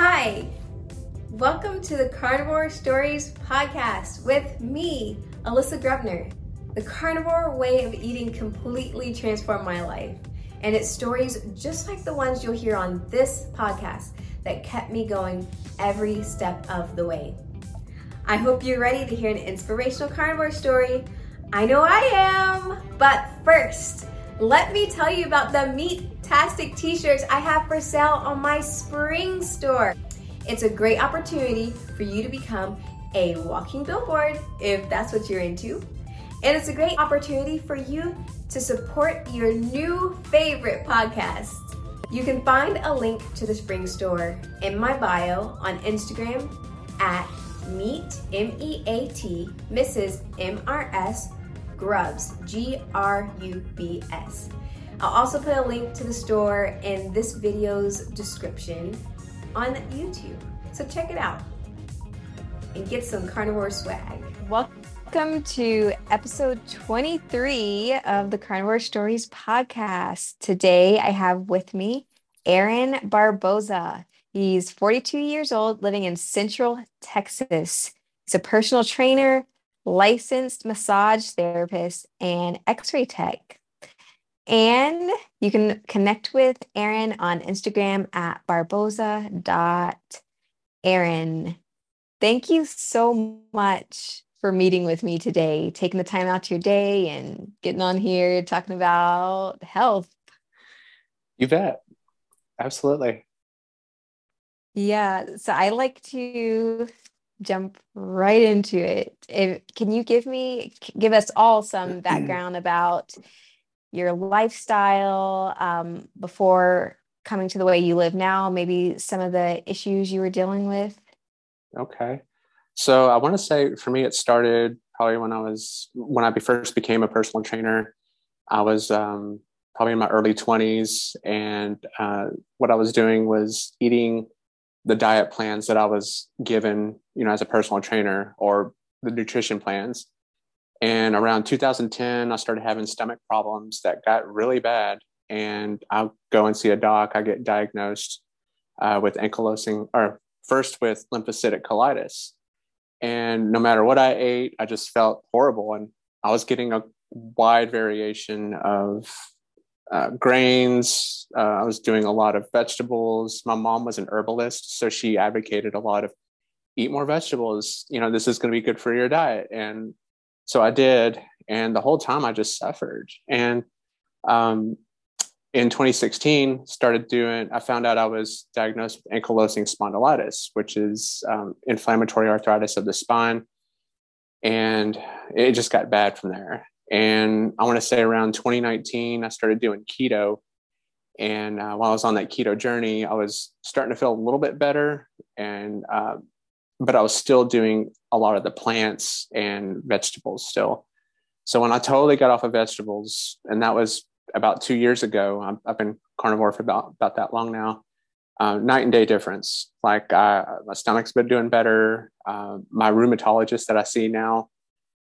Hi, welcome to the Carnivore Stories podcast with me, Alyssa Grubner. The carnivore way of eating completely transformed my life, and it's stories just like the ones you'll hear on this podcast that kept me going every step of the way. I hope you're ready to hear an inspirational carnivore story. I know I am! But first, let me tell you about the Meat-tastic t-shirts I have for sale on my spring store. It's a great opportunity for you to become a walking billboard if that's what you're into. And it's a great opportunity for you to support your new favorite podcast. You can find a link to the spring store in my bio on Instagram at meet M-E-A-T Mrs. M-R-S Grubs, G R U B S. I'll also put a link to the store in this video's description on YouTube. So check it out and get some carnivore swag. Welcome to episode 23 of the Carnivore Stories podcast. Today I have with me Aaron Barboza. He's 42 years old, living in Central Texas. He's a personal trainer, licensed massage therapist, and x ray tech. And you can connect with Aaron on Instagram at barboza.aaron. Thank you so much for meeting with me today, taking the time out to your day and getting on here talking about health. You bet. Absolutely. Yeah. So I like to jump right into it. If, can you give me, give us all some background about your lifestyle um, before coming to the way you live now? Maybe some of the issues you were dealing with. Okay. So I want to say for me, it started probably when I was when I first became a personal trainer. I was um, probably in my early 20s, and uh, what I was doing was eating the diet plans that I was given, you know, as a personal trainer or the nutrition plans. And around 2010, I started having stomach problems that got really bad. And I'll go and see a doc. I get diagnosed uh, with ankylosing, or first with lymphocytic colitis. And no matter what I ate, I just felt horrible. And I was getting a wide variation of uh, grains. Uh, I was doing a lot of vegetables. My mom was an herbalist, so she advocated a lot of eat more vegetables. You know, this is going to be good for your diet. And so I did. And the whole time I just suffered. And um, in 2016, started doing, I found out I was diagnosed with ankylosing spondylitis, which is um, inflammatory arthritis of the spine. And it just got bad from there. And I want to say around 2019, I started doing keto. And uh, while I was on that keto journey, I was starting to feel a little bit better. And, uh, but I was still doing a lot of the plants and vegetables still. So when I totally got off of vegetables, and that was about two years ago, i have been carnivore for about, about that long now. Uh, night and day difference. Like uh, my stomach's been doing better. Uh, my rheumatologist that I see now,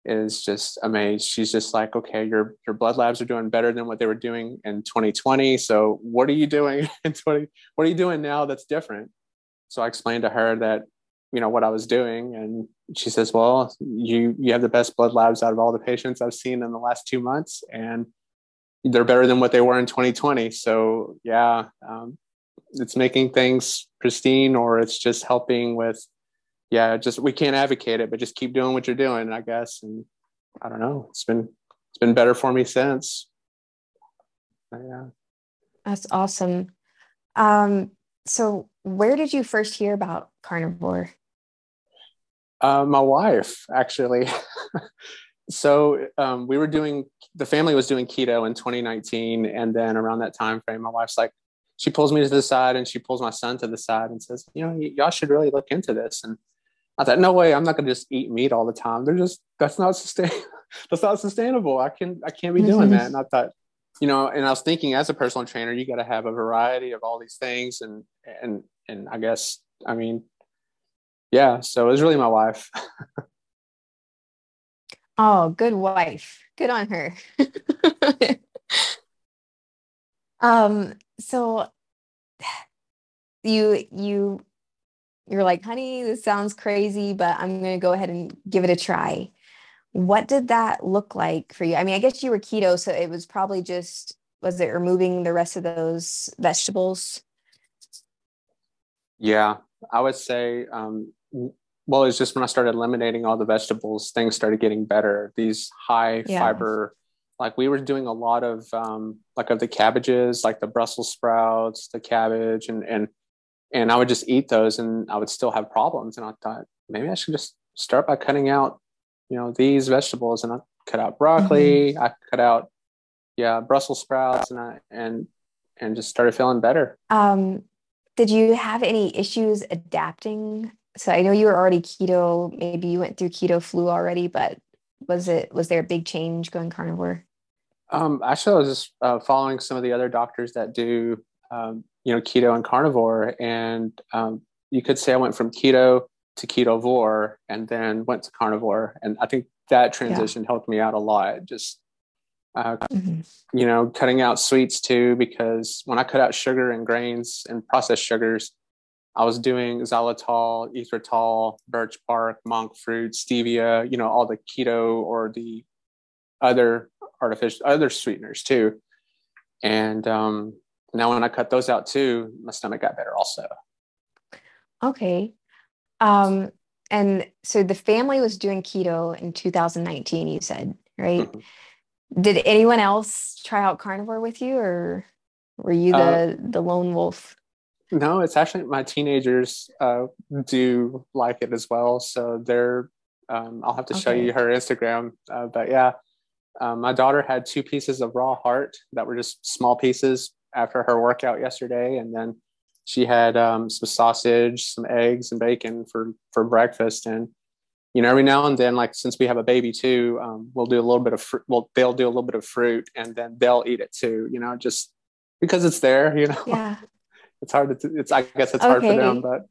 is just amazed. She's just like, okay, your your blood labs are doing better than what they were doing in 2020. So what are you doing in 20? What are you doing now that's different? So I explained to her that you know what I was doing, and she says, well, you you have the best blood labs out of all the patients I've seen in the last two months, and they're better than what they were in 2020. So yeah, um, it's making things pristine, or it's just helping with yeah, just we can't advocate it, but just keep doing what you're doing, I guess. And I don't know, it's been it's been better for me since. Yeah. That's awesome. Um, so where did you first hear about carnivore? Uh, my wife, actually. so um, we were doing the family was doing keto in 2019, and then around that time frame, my wife's like, she pulls me to the side and she pulls my son to the side and says, you know, y- y'all should really look into this. And I thought, no way, I'm not gonna just eat meat all the time. They're just that's not sustain that's not sustainable. I can I can't be doing that. And I thought, you know, and I was thinking as a personal trainer, you got to have a variety of all these things, and and and I guess I mean, yeah. So it was really my wife. oh, good wife. Good on her. um. So you you you're like, honey, this sounds crazy, but I'm going to go ahead and give it a try. What did that look like for you? I mean, I guess you were keto, so it was probably just, was it removing the rest of those vegetables? Yeah, I would say, um, well, it's just when I started eliminating all the vegetables, things started getting better. These high yeah. fiber, like we were doing a lot of, um, like of the cabbages, like the Brussels sprouts, the cabbage, and and and I would just eat those, and I would still have problems. And I thought maybe I should just start by cutting out you know these vegetables and i cut out broccoli mm-hmm. i cut out yeah brussels sprouts and i and and just started feeling better um did you have any issues adapting so i know you were already keto maybe you went through keto flu already but was it was there a big change going carnivore um actually i was just uh, following some of the other doctors that do um, you know keto and carnivore and um, you could say i went from keto to ketovore and then went to carnivore. And I think that transition yeah. helped me out a lot. Just, uh, mm-hmm. you know, cutting out sweets too, because when I cut out sugar and grains and processed sugars, I was doing xylitol, erythritol, birch bark, monk fruit, stevia, you know, all the keto or the other artificial, other sweeteners too. And um, now when I cut those out too, my stomach got better also. Okay. Um, and so the family was doing keto in 2019, you said, right? Mm-hmm. Did anyone else try out carnivore with you or were you the, uh, the lone wolf? No, it's actually my teenagers uh, do like it as well. So they're, um, I'll have to okay. show you her Instagram. Uh, but yeah, um, my daughter had two pieces of raw heart that were just small pieces after her workout yesterday. And then she had um, some sausage, some eggs, and bacon for for breakfast. And you know, every now and then, like since we have a baby too, um, we'll do a little bit of fruit. Well, they'll do a little bit of fruit, and then they'll eat it too. You know, just because it's there. You know, yeah. It's hard to. It's I guess it's okay. hard for them, but.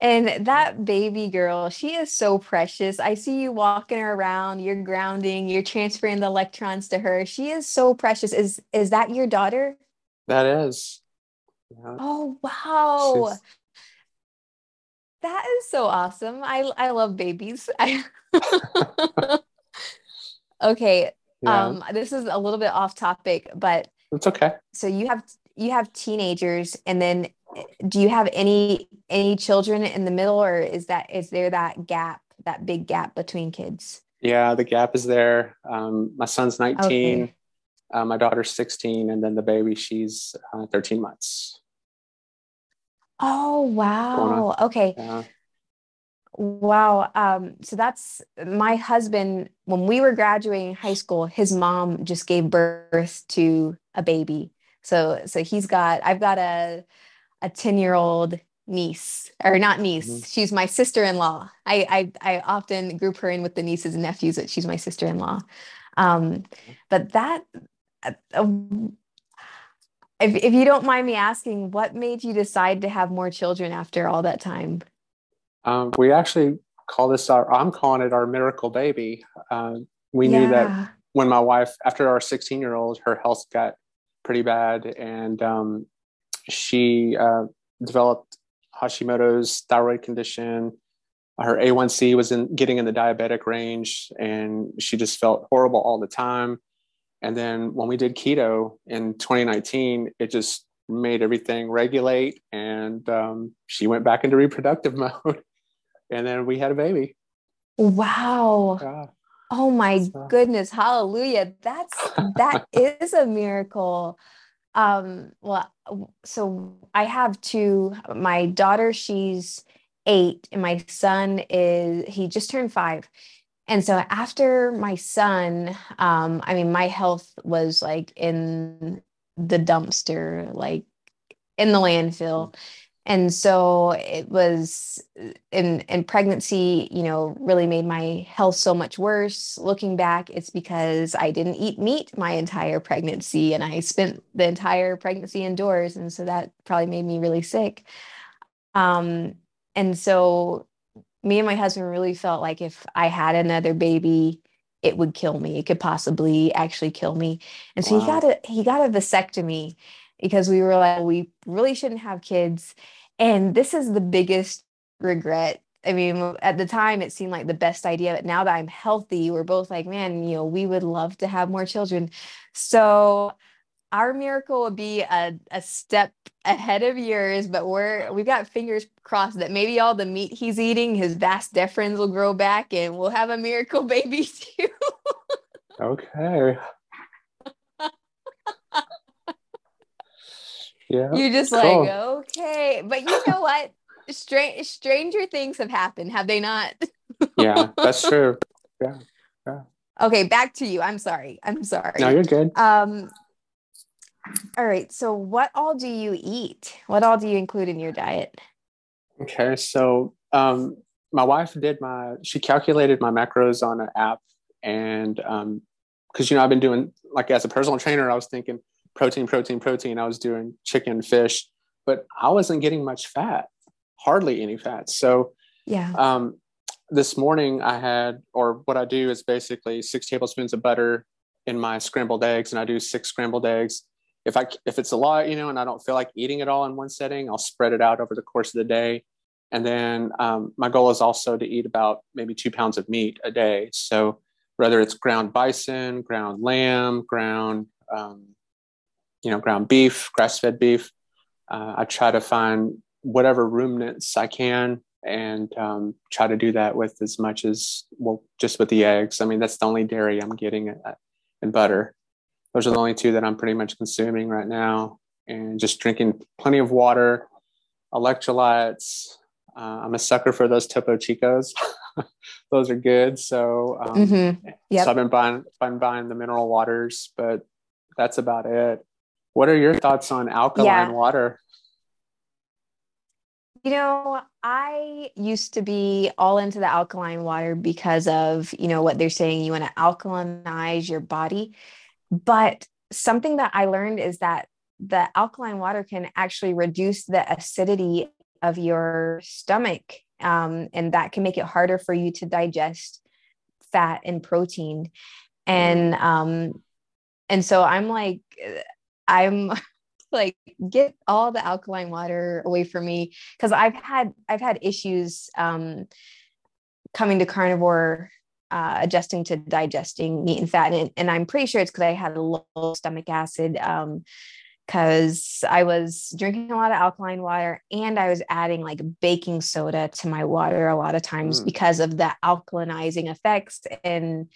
And that baby girl, she is so precious. I see you walking her around, you're grounding, you're transferring the electrons to her. She is so precious. Is is that your daughter? That is. Yeah. Oh wow. She's... That is so awesome. I I love babies. okay. Yeah. Um this is a little bit off topic, but it's okay. So you have you have teenagers and then do you have any any children in the middle or is that is there that gap that big gap between kids yeah the gap is there um, my son's 19 okay. uh, my daughter's 16 and then the baby she's uh, 13 months Oh, wow. Okay. Yeah. Wow. Um, so that's my husband. When we were graduating high school, his mom just gave birth to a baby. So so he's got I've got a a 10 year old niece or not niece. Mm-hmm. She's my sister-in-law. I, I I often group her in with the nieces and nephews that she's my sister-in-law. Um, but that uh, if, if you don't mind me asking, what made you decide to have more children after all that time? Um, we actually call this our, I'm calling it our miracle baby. Uh, we yeah. knew that when my wife, after our 16 year old, her health got pretty bad and um, she uh, developed Hashimoto's thyroid condition. Her A1C was in getting in the diabetic range and she just felt horrible all the time. And then when we did keto in 2019, it just made everything regulate. And um, she went back into reproductive mode. and then we had a baby. Wow. Yeah. Oh my so. goodness. Hallelujah. That's that is a miracle. Um, well, so I have two. My daughter, she's eight, and my son is he just turned five. And so after my son, um, I mean, my health was like in the dumpster, like in the landfill. Mm. And so it was in in pregnancy, you know, really made my health so much worse. Looking back, it's because I didn't eat meat my entire pregnancy and I spent the entire pregnancy indoors. And so that probably made me really sick. Um, and so me and my husband really felt like if I had another baby, it would kill me. It could possibly actually kill me. And so wow. he got a he got a vasectomy because we were like, we really shouldn't have kids. And this is the biggest regret. I mean, at the time it seemed like the best idea, but now that I'm healthy, we're both like, man, you know, we would love to have more children. So our miracle would be a, a step ahead of yours, but we're we've got fingers crossed that maybe all the meat he's eating, his vas deferens will grow back and we'll have a miracle baby too. okay. Yeah. You're just cool. like, okay. But you know what? Strange stranger things have happened, have they not? yeah, that's true. Yeah. Yeah. Okay, back to you. I'm sorry. I'm sorry. No, you're good. Um all right. So, what all do you eat? What all do you include in your diet? Okay. So, um, my wife did my, she calculated my macros on an app. And um, because, you know, I've been doing, like, as a personal trainer, I was thinking protein, protein, protein. I was doing chicken, fish, but I wasn't getting much fat, hardly any fat. So, yeah. Um, this morning I had, or what I do is basically six tablespoons of butter in my scrambled eggs, and I do six scrambled eggs if I if it's a lot, you know, and I don't feel like eating it all in one setting, I'll spread it out over the course of the day. And then um, my goal is also to eat about maybe two pounds of meat a day. So whether it's ground bison, ground lamb, ground um, you know ground beef, grass fed beef, uh, I try to find whatever ruminants I can and um, try to do that with as much as well just with the eggs. I mean that's the only dairy I'm getting uh, and butter those are the only two that I'm pretty much consuming right now, and just drinking plenty of water, electrolytes. Uh, I'm a sucker for those Topo Chicos. those are good. So, um, mm-hmm. yep. so I've been buying, been buying the mineral waters, but that's about it. What are your thoughts on alkaline yeah. water? You know, I used to be all into the alkaline water because of, you know, what they're saying you want to alkalinize your body. But something that I learned is that the alkaline water can actually reduce the acidity of your stomach. Um, and that can make it harder for you to digest fat and protein. And um, and so I'm like, I'm like, get all the alkaline water away from me because I've had I've had issues um, coming to carnivore uh, adjusting to digesting meat and fat. And, and I'm pretty sure it's because I had a low stomach acid because um, I was drinking a lot of alkaline water and I was adding like baking soda to my water a lot of times mm. because of the alkalinizing effects. And,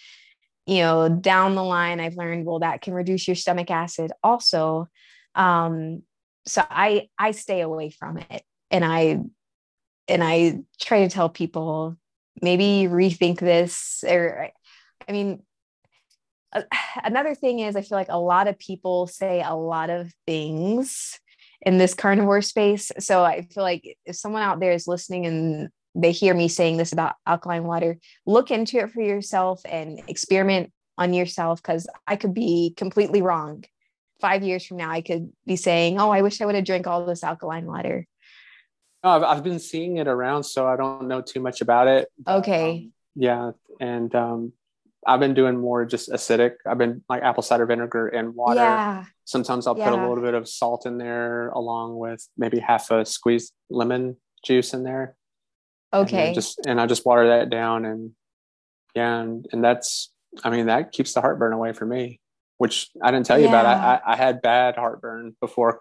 you know, down the line, I've learned, well, that can reduce your stomach acid also. Um, so I, I stay away from it and I, and I try to tell people maybe rethink this or i mean another thing is i feel like a lot of people say a lot of things in this carnivore space so i feel like if someone out there is listening and they hear me saying this about alkaline water look into it for yourself and experiment on yourself because i could be completely wrong five years from now i could be saying oh i wish i would have drank all this alkaline water no, I've, I've been seeing it around, so I don't know too much about it. Okay. Um, yeah, and um, I've been doing more just acidic. I've been like apple cider vinegar and water. Yeah. Sometimes I'll yeah. put a little bit of salt in there, along with maybe half a squeezed lemon juice in there. Okay. And just and I just water that down, and yeah, and, and that's I mean that keeps the heartburn away for me. Which I didn't tell you yeah. about. I, I, I had bad heartburn before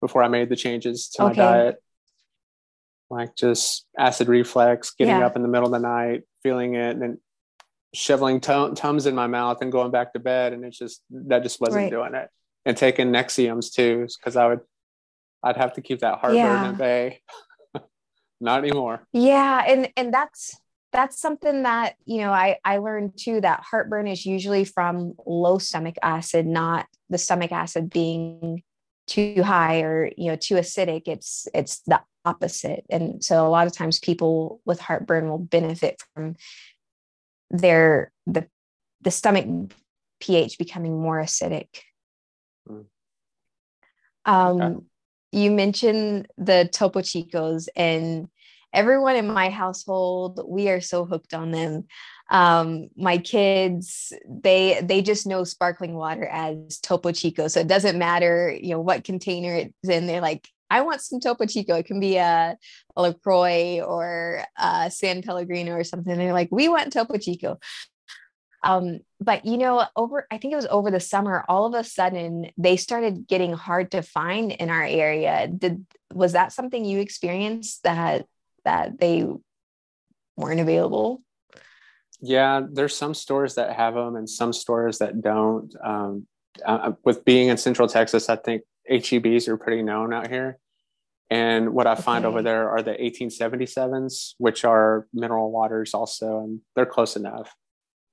before I made the changes to okay. my diet like just acid reflux, getting yeah. up in the middle of the night, feeling it, and then shoveling t- tums in my mouth and going back to bed. And it's just that just wasn't right. doing it. And taking Nexiums too, because I would, I'd have to keep that heartburn yeah. at bay. Not anymore. Yeah, and and that's that's something that you know I I learned too that heartburn is usually from low stomach acid, not the stomach acid being too high or you know too acidic. It's it's the opposite. And so a lot of times people with heartburn will benefit from their the the stomach pH becoming more acidic. Mm. Um, okay. You mentioned the Topo Chicos, and everyone in my household, we are so hooked on them. Um, my kids, they they just know sparkling water as Topo Chico, so it doesn't matter, you know, what container it's in. They're like, I want some Topo Chico. It can be a, a LaCroix or a San Pellegrino or something. They're like, we want Topo Chico. Um, but you know, over I think it was over the summer, all of a sudden they started getting hard to find in our area. Did was that something you experienced that that they weren't available? Yeah, there's some stores that have them and some stores that don't. Um, uh, with being in Central Texas, I think HEBs are pretty known out here. And what I find okay. over there are the 1877s, which are mineral waters also, and they're close enough.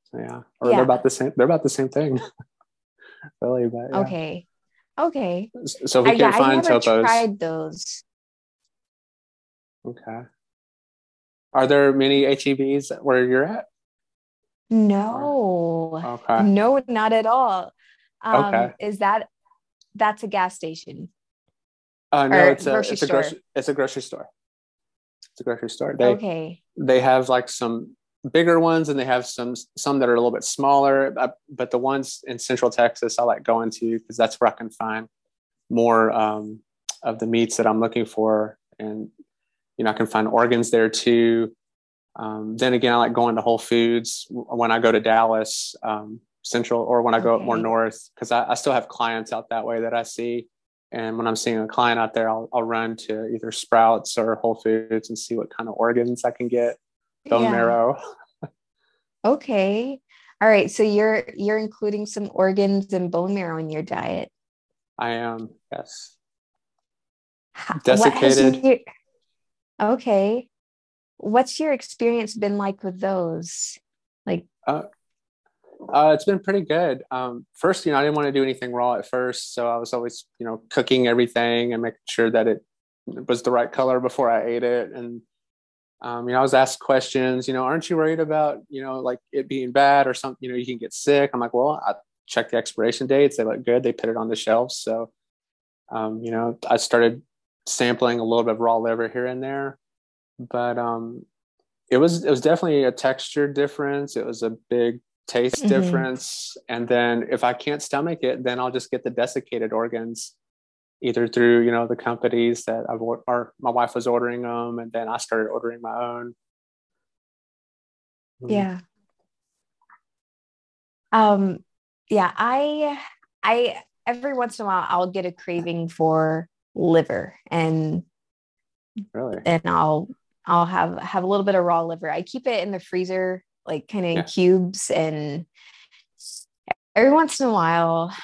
So, yeah, or yeah. they're about the same. They're about the same thing, really. But yeah. okay, okay. So we can't find I never topos. Tried those. Okay. Are there many HEBs where you're at? No. Okay. No, not at all. Um, okay. Is that that's a gas station? Uh, no, it's a it's a grocery it's a grocery store. It's a grocery store. They, okay. They have like some bigger ones, and they have some some that are a little bit smaller. Uh, but the ones in Central Texas, I like going to because that's where I can find more um, of the meats that I'm looking for, and you know I can find organs there too. Um, then again, I like going to Whole Foods when I go to Dallas um, Central or when I go okay. up more north because I, I, still have clients out that way that I see. And when I'm seeing a client out there, I'll, I'll run to either Sprouts or Whole Foods and see what kind of organs I can get, bone yeah. marrow. okay, all right. So you're you're including some organs and bone marrow in your diet. I am. Yes. Desiccated. Okay. What's your experience been like with those? Like uh, uh, it's been pretty good. Um, first you know i didn't want to do anything raw at first so i was always you know cooking everything and making sure that it was the right color before i ate it. And um, you know i was asked questions you know aren't you worried about you know like it being bad or something you know you can get sick. I'm like well i checked the expiration dates. They look good. They put it on the shelves. So um, you know i started sampling a little bit of raw liver here and there but um, it was it was definitely a texture difference. It was a big taste mm-hmm. difference, and then if I can't stomach it, then I'll just get the desiccated organs, either through you know the companies that I've or my wife was ordering them, and then I started ordering my own. Mm. Yeah. Um. Yeah. I. I every once in a while I'll get a craving for liver and really and I'll I'll have have a little bit of raw liver. I keep it in the freezer, like kind of yeah. in cubes, and every once in a while,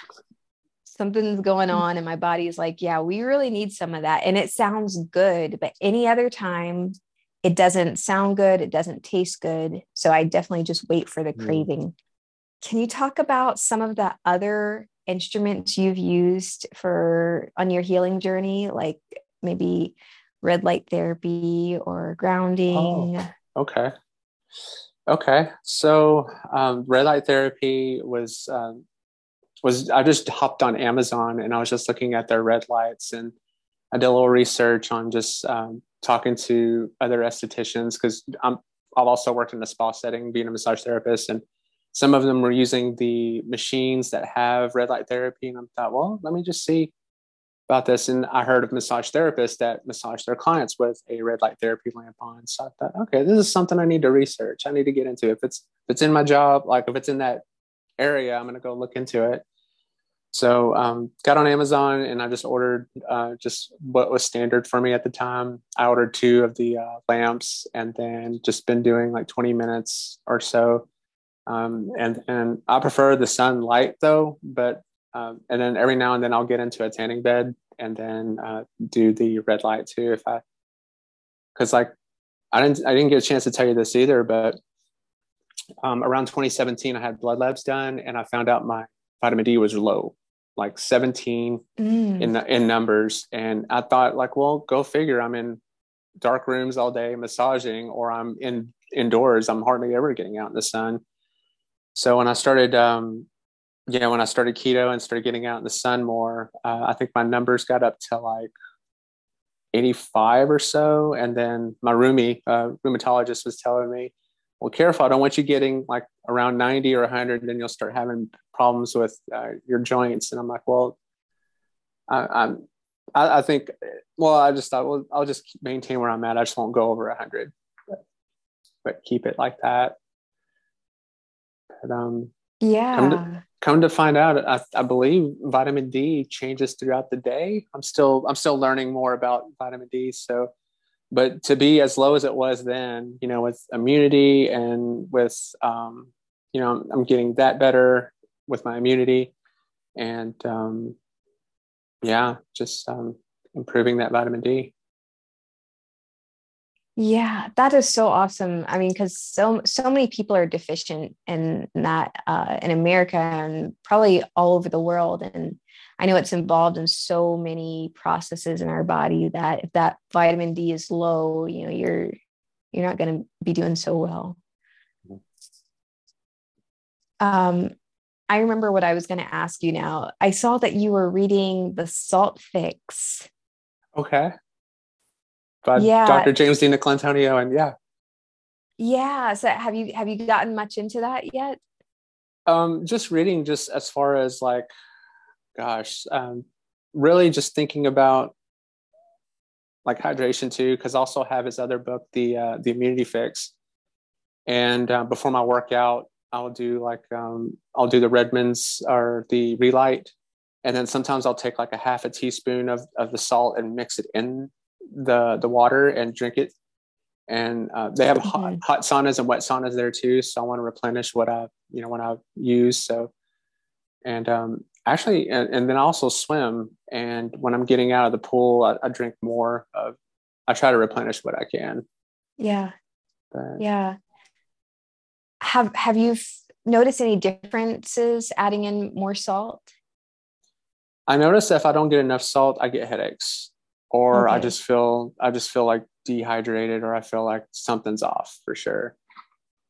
something's going mm. on, and my body's like, "Yeah, we really need some of that," and it sounds good. But any other time, it doesn't sound good. It doesn't taste good. So I definitely just wait for the mm. craving. Can you talk about some of the other instruments you've used for on your healing journey, like maybe red light therapy or grounding. Oh, okay. Okay. So um, red light therapy was um, was I just hopped on Amazon and I was just looking at their red lights and I did a little research on just um, talking to other estheticians because I'm I've also worked in a spa setting being a massage therapist and some of them were using the machines that have red light therapy and I thought well let me just see about this and I heard of massage therapists that massage their clients with a red light therapy lamp on. So I thought, okay, this is something I need to research. I need to get into. If it's if it's in my job, like if it's in that area, I'm gonna go look into it. So um, got on Amazon and I just ordered uh, just what was standard for me at the time. I ordered two of the uh, lamps and then just been doing like 20 minutes or so. Um, and and I prefer the sunlight though, but um, and then every now and then I'll get into a tanning bed and then uh, do the red light too if I, because like I didn't I didn't get a chance to tell you this either, but um, around 2017 I had blood labs done and I found out my vitamin D was low, like 17 mm. in in numbers, and I thought like, well, go figure. I'm in dark rooms all day massaging, or I'm in indoors. I'm hardly ever getting out in the sun. So when I started um, you know, when I started keto and started getting out in the sun more, uh, I think my numbers got up to like 85 or so. And then my roomie, uh, rheumatologist was telling me, well, careful, I don't want you getting like around 90 or 100, and then you'll start having problems with uh, your joints. And I'm like, well, I, I'm, I, I, think, well, I just thought, well, I'll just maintain where I'm at. I just won't go over 100, but, but keep it like that. But, um, yeah. Come to, come to find out, I, I believe vitamin D changes throughout the day. I'm still, I'm still learning more about vitamin D. So, but to be as low as it was then, you know, with immunity and with, um, you know, I'm, I'm getting that better with my immunity and, um, yeah, just um, improving that vitamin D. Yeah, that is so awesome. I mean, because so so many people are deficient in that uh, in America and probably all over the world. And I know it's involved in so many processes in our body that if that vitamin D is low, you know, you're you're not going to be doing so well. Mm-hmm. Um, I remember what I was going to ask you now. I saw that you were reading The Salt Fix. Okay. By yeah. Dr. James DiNicolantonio and yeah. Yeah. So have you have you gotten much into that yet? Um, just reading just as far as like gosh, um, really just thinking about like hydration too, because also have his other book, the uh, the immunity fix. And uh, before my workout, I'll do like um, I'll do the Redmonds or the Relyte, and then sometimes I'll take like a half a teaspoon of, of the salt and mix it in the the water and drink it. And uh, they have hot, mm-hmm. hot saunas and wet saunas there too, so I want to replenish what I you know what I use. So, and um, actually, and, and, then I also swim. And when I'm getting out of the pool, I, I drink more of. I try to replenish what I can. Yeah. But, yeah have have you noticed any differences adding in more salt? I notice if I don't get enough salt, I get headaches, or okay. I just feel I just feel like dehydrated, or I feel like something's off for sure.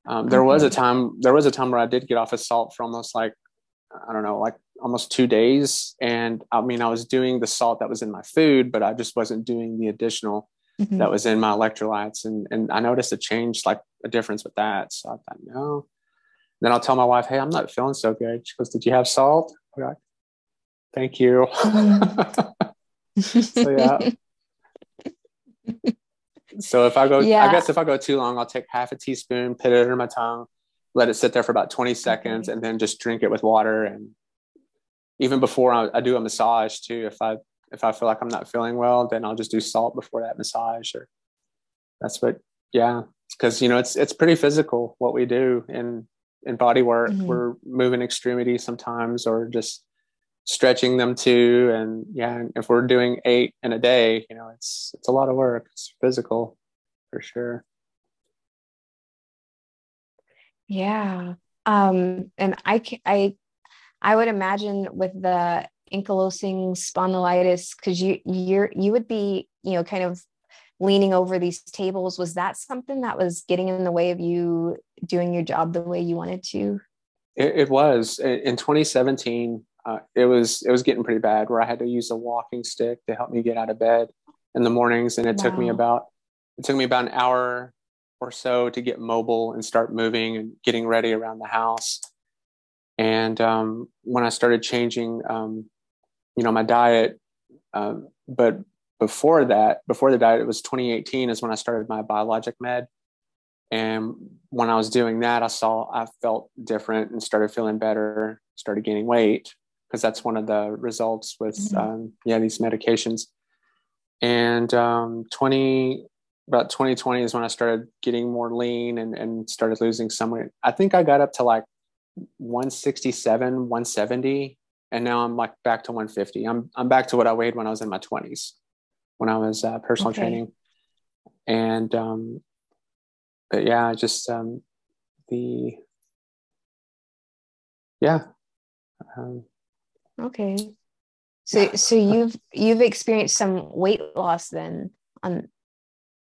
Um, there okay. was a time there was a time where I did get off of salt for almost like I don't know like almost two days, and I mean I was doing the salt that was in my food, but I just wasn't doing the additional mm-hmm. that was in my electrolytes. And, and I noticed a change, like a difference with that. So I thought, no. Then I'll tell my wife, hey, I'm not feeling so good. She goes, did you have salt? I'm like, thank you. So yeah. so if I go, yeah. I guess if I go too long, I'll take half a teaspoon, put it under my tongue, let it sit there for about 20 seconds, and then just drink it with water. And even before I, I do a massage too, if I if I feel like I'm not feeling well, then I'll just do salt before that massage. Or that's what, yeah, because you know it's it's pretty physical what we do in in body work. Mm-hmm. We're moving extremities sometimes, or just stretching them too. And yeah, if we're doing eight in a day, you know, it's it's a lot of work. It's physical for sure. Yeah. Um, and I, I, I would imagine with the ankylosing spondylitis because you you're you would be you know kind of leaning over these tables was that something that was getting in the way of you doing your job the way you wanted to it, it was in 2017 uh, it was it was getting pretty bad where i had to use a walking stick to help me get out of bed in the mornings. And it wow. took me about it took me about an hour or so to get mobile and start moving and getting ready around the house. And um, when i started changing um, you know my diet um, but before that before the diet it was 2018 is when i started my biologic med. And when i was doing that i saw i felt different and started feeling better started gaining weight because that's one of the results with mm-hmm. um, yeah these medications and um, 20 about 2020 is when i started getting more lean and, and started losing some weight i think i got up to like 167 170 and now I'm like back to 150. I'm I'm back to what I weighed when I was in my 20s, when I was uh, personal okay. training, and um, but yeah, just um, the yeah. Um, okay, so so you've you've experienced some weight loss then on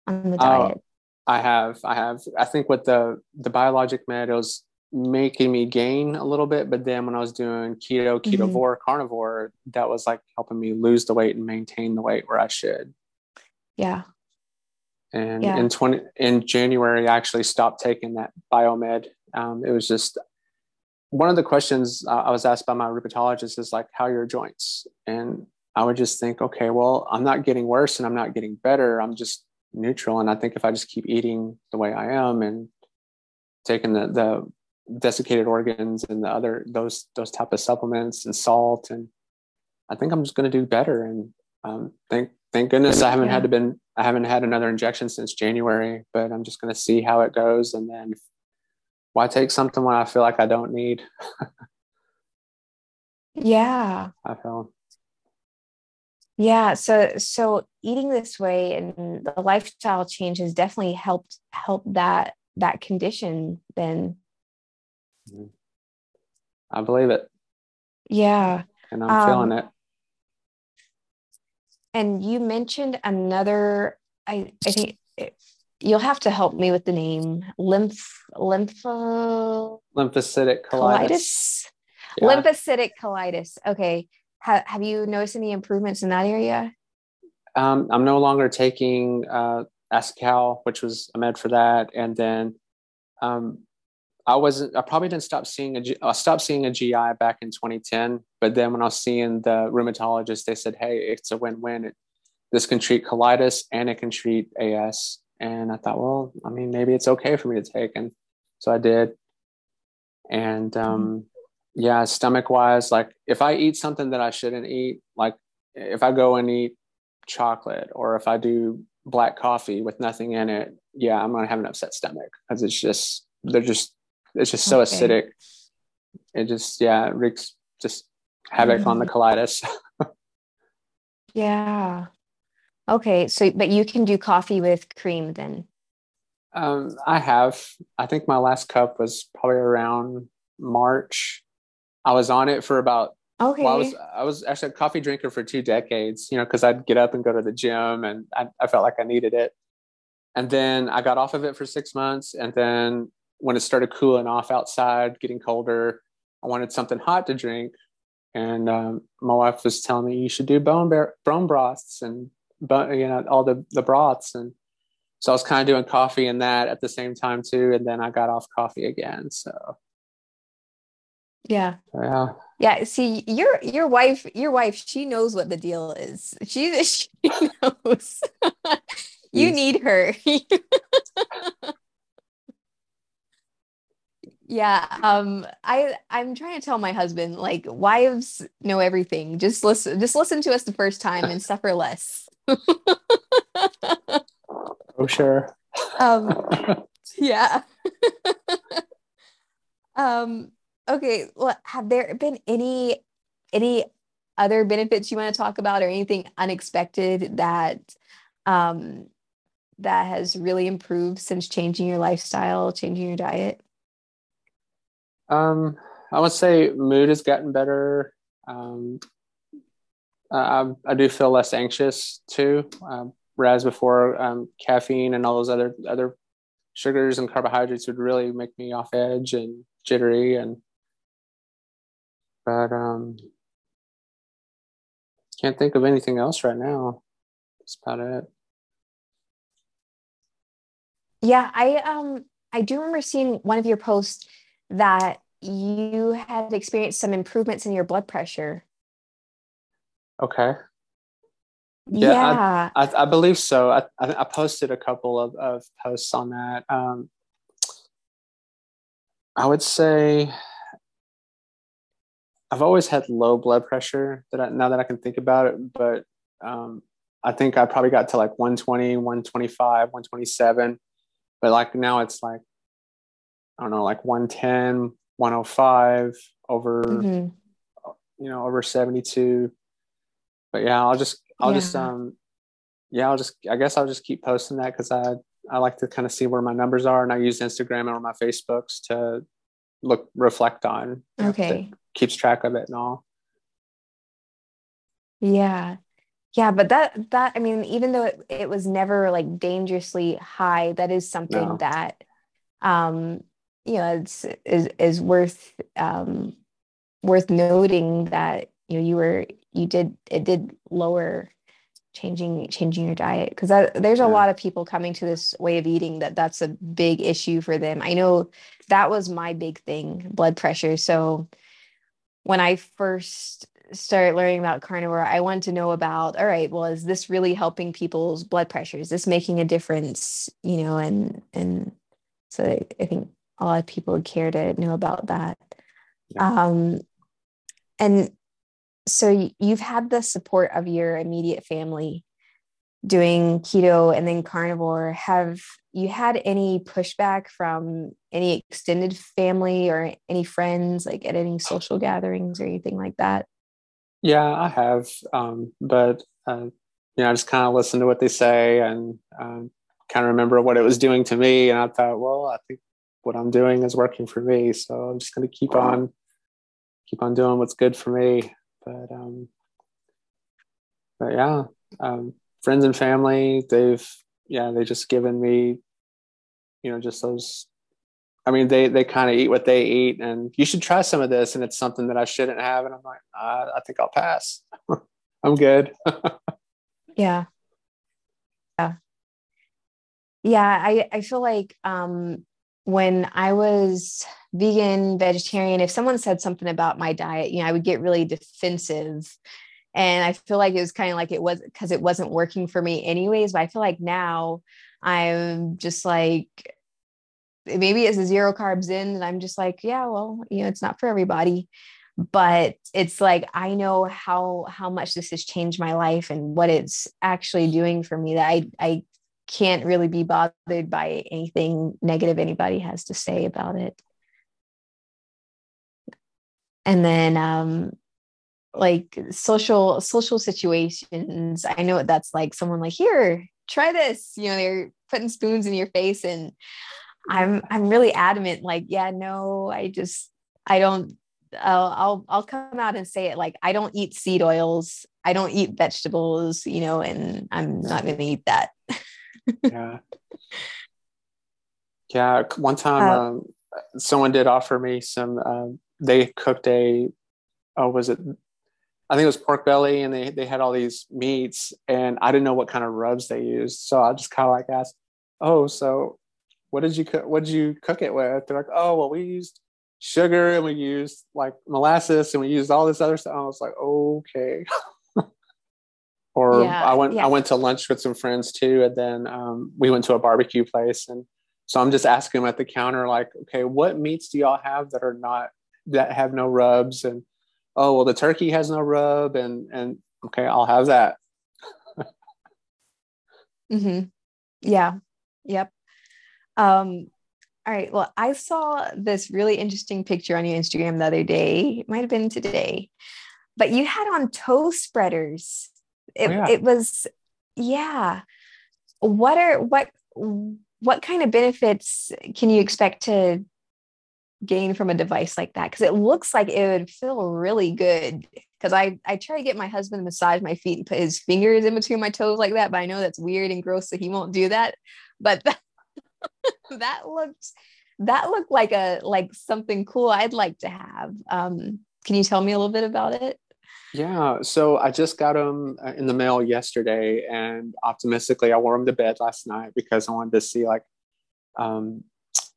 on the oh, diet. I have, I have. I think with the the biologic med, it was making me gain a little bit. But then when I was doing keto, ketovore, mm-hmm. carnivore, that was like helping me lose the weight and maintain the weight where I should. Yeah. And yeah. in 20 in January, I actually stopped taking that biomed. Um, it was just one of the questions I was asked by my rheumatologist is like, how are your joints? And I would just think, okay, well, I'm not getting worse and I'm not getting better. I'm just neutral. And I think if I just keep eating the way I am and taking the, the desiccated organs and the other those those type of supplements and salt and I think I'm just going to do better and um, thank thank goodness I haven't yeah. had to been I haven't had another injection since January but I'm just going to see how it goes and then why take something when I feel like I don't need? Yeah. I feel. Yeah so so eating this way and the lifestyle change has definitely helped help that that condition then. Mm-hmm. i believe it. Yeah. And i'm um, feeling it. and you mentioned another i i think it, you'll have to help me with the name lymph lympho lymphocytic colitis, colitis? Yeah. lymphocytic colitis okay ha- have you noticed any improvements in that area? Um, I'm no longer taking uh, which was a med for that, and then um, I wasn't. I probably didn't stop seeing a. I stopped seeing a GI back in 2010, but then when I was seeing the rheumatologist, they said, "Hey, it's a win-win. It, this can treat colitis and it can treat AS." And I thought, well, I mean, maybe it's okay for me to take, and so I did. And um, mm-hmm yeah stomach wise like if i eat something that i shouldn't eat like if i go and eat chocolate or if i do black coffee with nothing in it yeah i'm gonna have an upset stomach because it's just they're just it's just so okay. acidic it just yeah it wreaks just havoc mm-hmm. on the mm-hmm. colitis yeah okay so but you can do coffee with cream then um i have i think my last cup was probably around march I was on it for about okay. Well, I was I was actually a coffee drinker for two decades, you know, because I'd get up and go to the gym, and I, I felt like I needed it. And then I got off of it for six months, and then when it started cooling off outside, getting colder, I wanted something hot to drink. And um, my wife was telling me you should do bone bear, bone broths and you know all the the broths and so I was kind of doing coffee and that at the same time too. And then I got off coffee again. So yeah. Yeah. Yeah. See, your your wife, your wife, she knows what the deal is. She she knows. you need her. yeah. Um, I I'm trying to tell my husband, like, wives know everything. Just listen, just listen to us the first time and suffer less. Oh sure. Um yeah. um Okay, well, have there been any any other benefits you want to talk about or anything unexpected that um that has really improved since changing your lifestyle, changing your diet? Um, I would say mood has gotten better. Um, I, I do feel less anxious too. Um, whereas before, um, caffeine and all those other other sugars and carbohydrates would really make me off edge and jittery. And but um, can't think of anything else right now. That's about it. Yeah, I um I do remember seeing one of your posts that you had experienced some improvements in your blood pressure. Okay. Yeah, yeah. I, I, I, believe so. I, I posted a couple of, of posts on that. Um, I would say I've always had low blood pressure that I, now that I can think about it, but um, I think I probably got to like 120, 125, 127. But like now it's like, I don't know, like 110, 105 over, mm-hmm. you know, over 72. But yeah, I'll just, I'll yeah. just, um, yeah, I'll just, I guess I'll just keep posting that because I, I like to kind of see where my numbers are and I use Instagram or my Facebooks to look, reflect on. Okay keeps track of it and all. Yeah. Yeah, but that that I mean, even though it, it was never like dangerously high, that is something no. that um you know it's is is worth um worth noting that you know you were you did it did lower changing changing your diet because there's a lot of people coming to this way of eating that that's a big issue for them i know that was my big thing blood pressure so when I first started learning about carnivore, I wanted to know about all right, well, is this really helping people's blood pressure? Is this making a difference? You know, and and so I, think a lot of people would care to know about that. Yeah. Um, and so you've had the support of your immediate family doing keto and then carnivore. Have you had any pushback from any extended family or any friends like at any social gatherings or anything like that? Yeah i have um, but uh, you know i just kind of listen to what they say and um, kind of remember what it was doing to me. And i thought well i think what i'm doing is working for me. So i'm just going to keep on keep on doing what's good for me but um but yeah um friends and family they've yeah they just given me you know just those i mean they they kind of eat what they eat and you should try some of this and it's something that i shouldn't have and i'm like uh, i think i'll pass. I'm good. Yeah. Yeah. Yeah i i feel like um when i was vegan vegetarian if someone said something about my diet you know i would get really defensive. And i feel like it was kind of like it was because it wasn't working for me anyways but i feel like now i'm just like maybe it's a zero carbs in and i'm just like yeah well you know it's not for everybody. But it's like i know how how much this has changed my life and what it's actually doing for me that i i can't really be bothered by anything negative anybody has to say about it and then um like social social situations i know what that's like someone like here try this you know they're putting spoons in your face and i'm i'm really adamant like yeah no i just i don't I'll, I'll I'll come out and say it like I don't eat seed oils, I don't eat vegetables, you know, and I'm not going to eat that. Yeah. Yeah. One time, uh, um, someone did offer me some. Uh, they cooked a. Oh, was it I think it was pork belly, and they they had all these meats, and I didn't know what kind of rubs they used, so I just kind of like asked, "Oh, so what did you cook? What did you cook it with?" They're like, "Oh, well, we used sugar, and we used like molasses, and we used all this other stuff." I was like, "Okay." or yeah, I went yeah. I went to lunch with some friends too, and then um, we went to a barbecue place, and so I'm just asking them at the counter, like, "Okay, what meats do y'all have that are not that have no rubs?" and oh well the turkey has no rub and and okay i'll have that. Mm-hmm. yeah. Yep. Um all right. Well i saw this really interesting picture on your instagram the other day. It might have been today. But you had on toe spreaders it, oh, yeah. it was yeah what are what what kind of benefits can you expect to gain from a device like that because it looks like it would feel really good because I I try to get my husband to massage my feet and put his fingers in between my toes like that, but I know that's weird and gross, so he won't do that. But that, that looked that looked like a like something cool I'd like to have. Um, can you tell me a little bit about it? Yeah, so I just got them uh, in the mail yesterday, and optimistically, I wore them to bed last night because I wanted to see like um,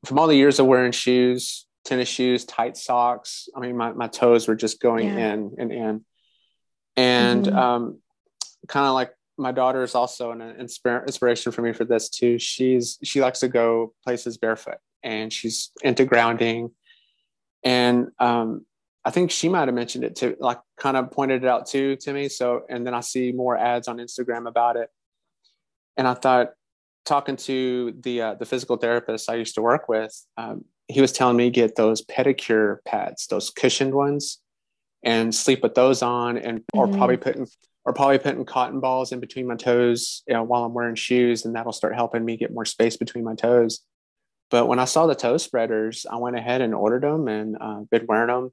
from all the years of wearing shoes tennis shoes, tight socks. I mean, my, my toes were just going yeah. in and in. And mm-hmm. um, kind of like my daughter is also an inspiration for me for this too. She's she likes to go places barefoot, and she's into grounding. And um, I think she might have mentioned it too, like kind of pointed it out too to me. So, and then I see more ads on Instagram about it, and I thought, talking to the uh, the physical therapist I used to work with, um, he was telling me get those pedicure pads, those cushioned ones, and sleep with those on, and or mm-hmm. probably putting or probably putting cotton balls in between my toes you know, while I'm wearing shoes, and that'll start helping me get more space between my toes. But when I saw the toe spreaders, I went ahead and ordered them and uh, been wearing them.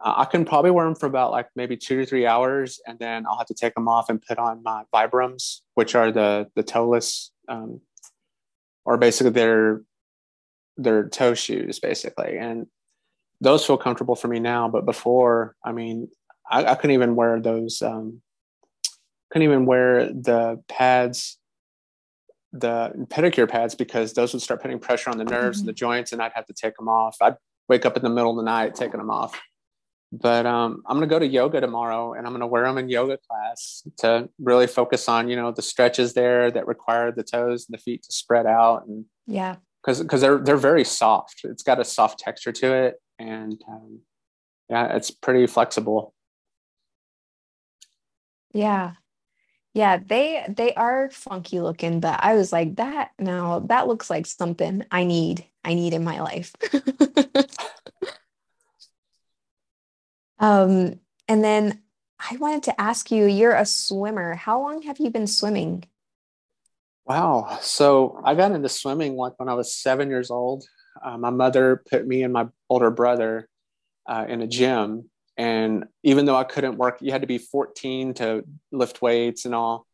Uh, I can probably wear them for about like maybe two to three hours, and then I'll have to take them off and put on my Vibrams, which are the the toeless, um, or basically they're their toe shoes basically. And those feel comfortable for me now but before i mean i, I couldn't even wear those um, couldn't even wear the pads the pedicure pads because those would start putting pressure on the nerves mm-hmm. and the joints and i'd have to take them off. I'd wake up in the middle of the night taking them off but um, I'm gonna go to yoga tomorrow, and I'm gonna wear them in yoga class to really focus on you know the stretches there that require the toes and the feet to spread out, and yeah, because because they're they're very soft. It's got a soft texture to it, and um, yeah, it's pretty flexible. Yeah. Yeah, they they are funky looking, but I was like that now that looks like something I need. I need in my life. um and then I wanted to ask you, you're a swimmer. How long have you been swimming? Wow. So I got into swimming like when I was seven years old. Uh, my mother put me and my older brother uh, in a gym and even though I couldn't work, you had to be 14 to lift weights and all.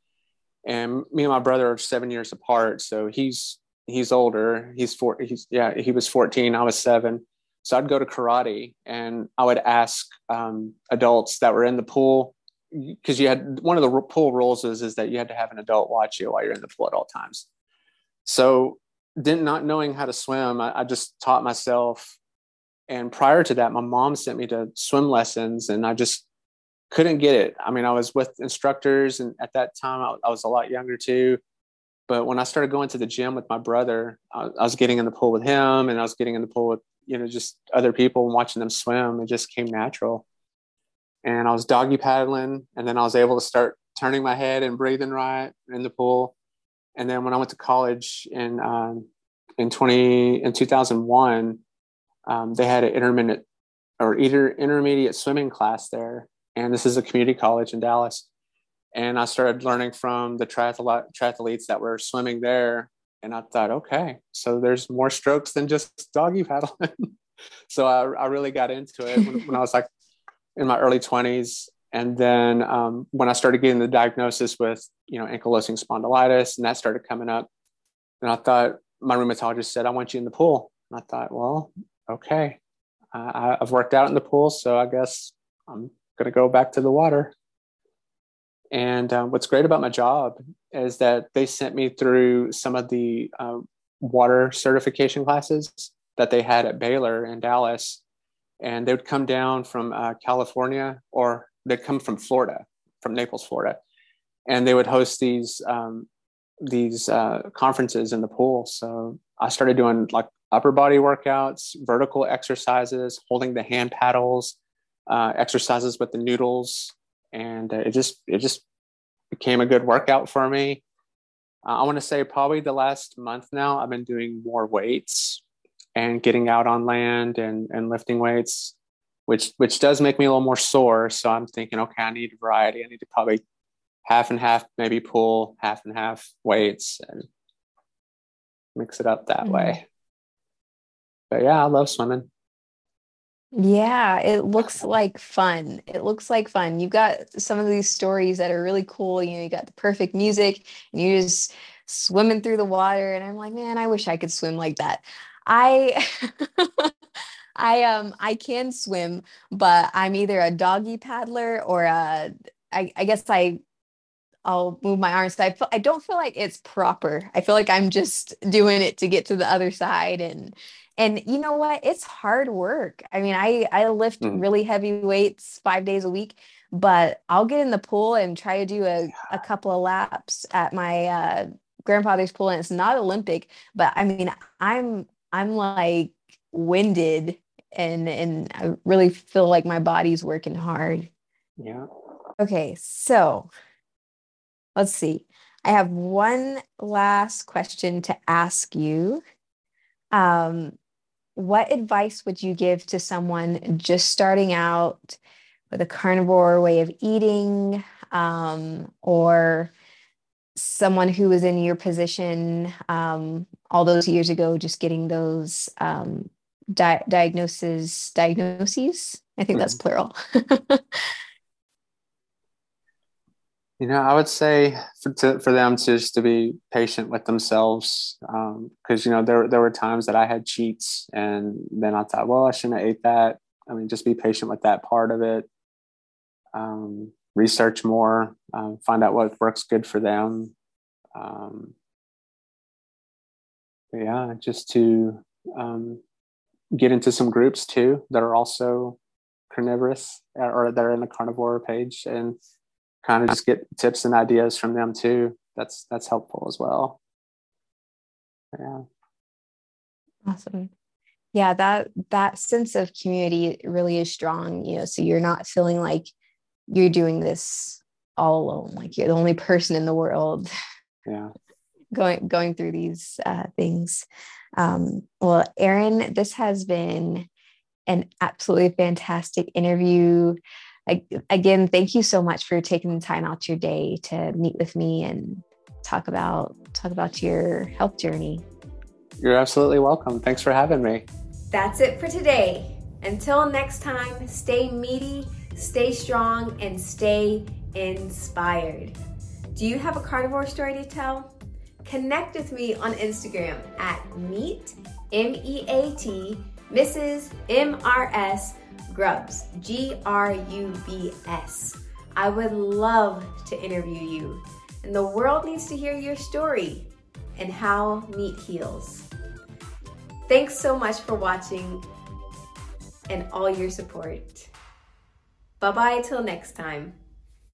And me and my brother are seven years apart. So he's, he's older. He's four. He's, yeah, he was 14. I was seven. So I'd go to karate and I would ask um, adults that were in the pool because you had one of the pool rules is, is that you had to have an adult watch you while you're in the pool at all times. So didn't not knowing how to swim, I, I just taught myself. And prior to that my mom sent me to swim lessons and i just couldn't get it. I mean i was with instructors and at that time i, I was a lot younger too. But when i started going to the gym with my brother I, I, was getting in the pool with him and i was getting in the pool with you know just other people and watching them swim it just came natural and i was doggy paddling and then i was able to start turning my head and breathing right in the pool and then when i went to college in um, in 20 in 2001 um, they had an intermittent or either intermediate swimming class there. And this is a community college in Dallas. And I started learning from the triathletes that were swimming there. And I thought, okay, so there's more strokes than just doggy paddling. so I, I, really got into it when, when, I was like in my early 20s. And then um, when I started getting the diagnosis with, you know, ankylosing spondylitis, and that started coming up, and I thought my rheumatologist said, "I want you in the pool." And I thought, well, okay, uh, I've worked out in the pool, so I guess I'm going to go back to the water. And um, what's great about my job is that they sent me through some of the uh, water certification classes that they had at Baylor in Dallas. And they would come down from uh, California or they'd come from Florida, from Naples, Florida. And they would host these um, these uh, conferences in the pool. So I started doing like upper body workouts, vertical exercises, holding the hand paddles, uh, exercises with the noodles, and uh, it just it just became a good workout for me. Uh, I want to say probably the last month now I've been doing more weights and getting out on land and and lifting weights, which which does make me a little more sore. So I'm thinking, okay, I need variety. I need to probably half and half, maybe pull half and half weights and mix it up that mm-hmm. way but yeah, I love swimming. Yeah, it looks like fun. It looks like fun. You've got some of these stories that are really cool. You know, you got the perfect music and you're just swimming through the water. And I'm like, man, I wish I could swim like that. I I um I can swim, but I'm either a doggy paddler or a I, I guess I I'll move my arms. I feel, I don't feel like it's proper. I feel like I'm just doing it to get to the other side and and you know what? It's hard work. I mean i i lift mm. really heavy weights five days a week but i'll get in the pool and try to do a, a couple of laps at my uh, grandfather's pool and it's not olympic but i mean i'm i'm like winded and and i really feel like my body's working hard. Yeah. Okay so let's see. I have one last question to ask you. Um, what advice would you give to someone just starting out with a carnivore way of eating um, or someone who was in your position um, all those years ago just getting those um, di- diagnoses diagnoses i think that's mm-hmm. plural You know, I would say for, to, for them to just to be patient with themselves, because um, you know there there were times that I had cheats, and then I thought, well, I shouldn't have ate that. I mean, just be patient with that part of it. Um, research more, um, find out what works good for them. Um, yeah, just to um, get into some groups too that are also carnivorous or they're in the carnivore page and kind of just get tips and ideas from them too. That's that's helpful as well. Yeah. Awesome. Yeah, that that sense of community really is strong, you know, so you're not feeling like you're doing this all alone, like you're the only person in the world. Yeah. going going through these uh, things. Um, well, Aaron, this has been an absolutely fantastic interview. I, again, thank you so much for taking the time out your day to meat with me and talk about talk about your health journey. You're absolutely welcome. Thanks for having me. That's it for today. Until next time, stay meaty, stay strong, and stay inspired. Do you have a carnivore story to tell? Connect with me on Instagram at meet M E A T Mrs. M R S Grubs G R U B S. I would love to interview you, and the world needs to hear your story and how meat heals. Thanks so much for watching and all your support. Bye bye till next time.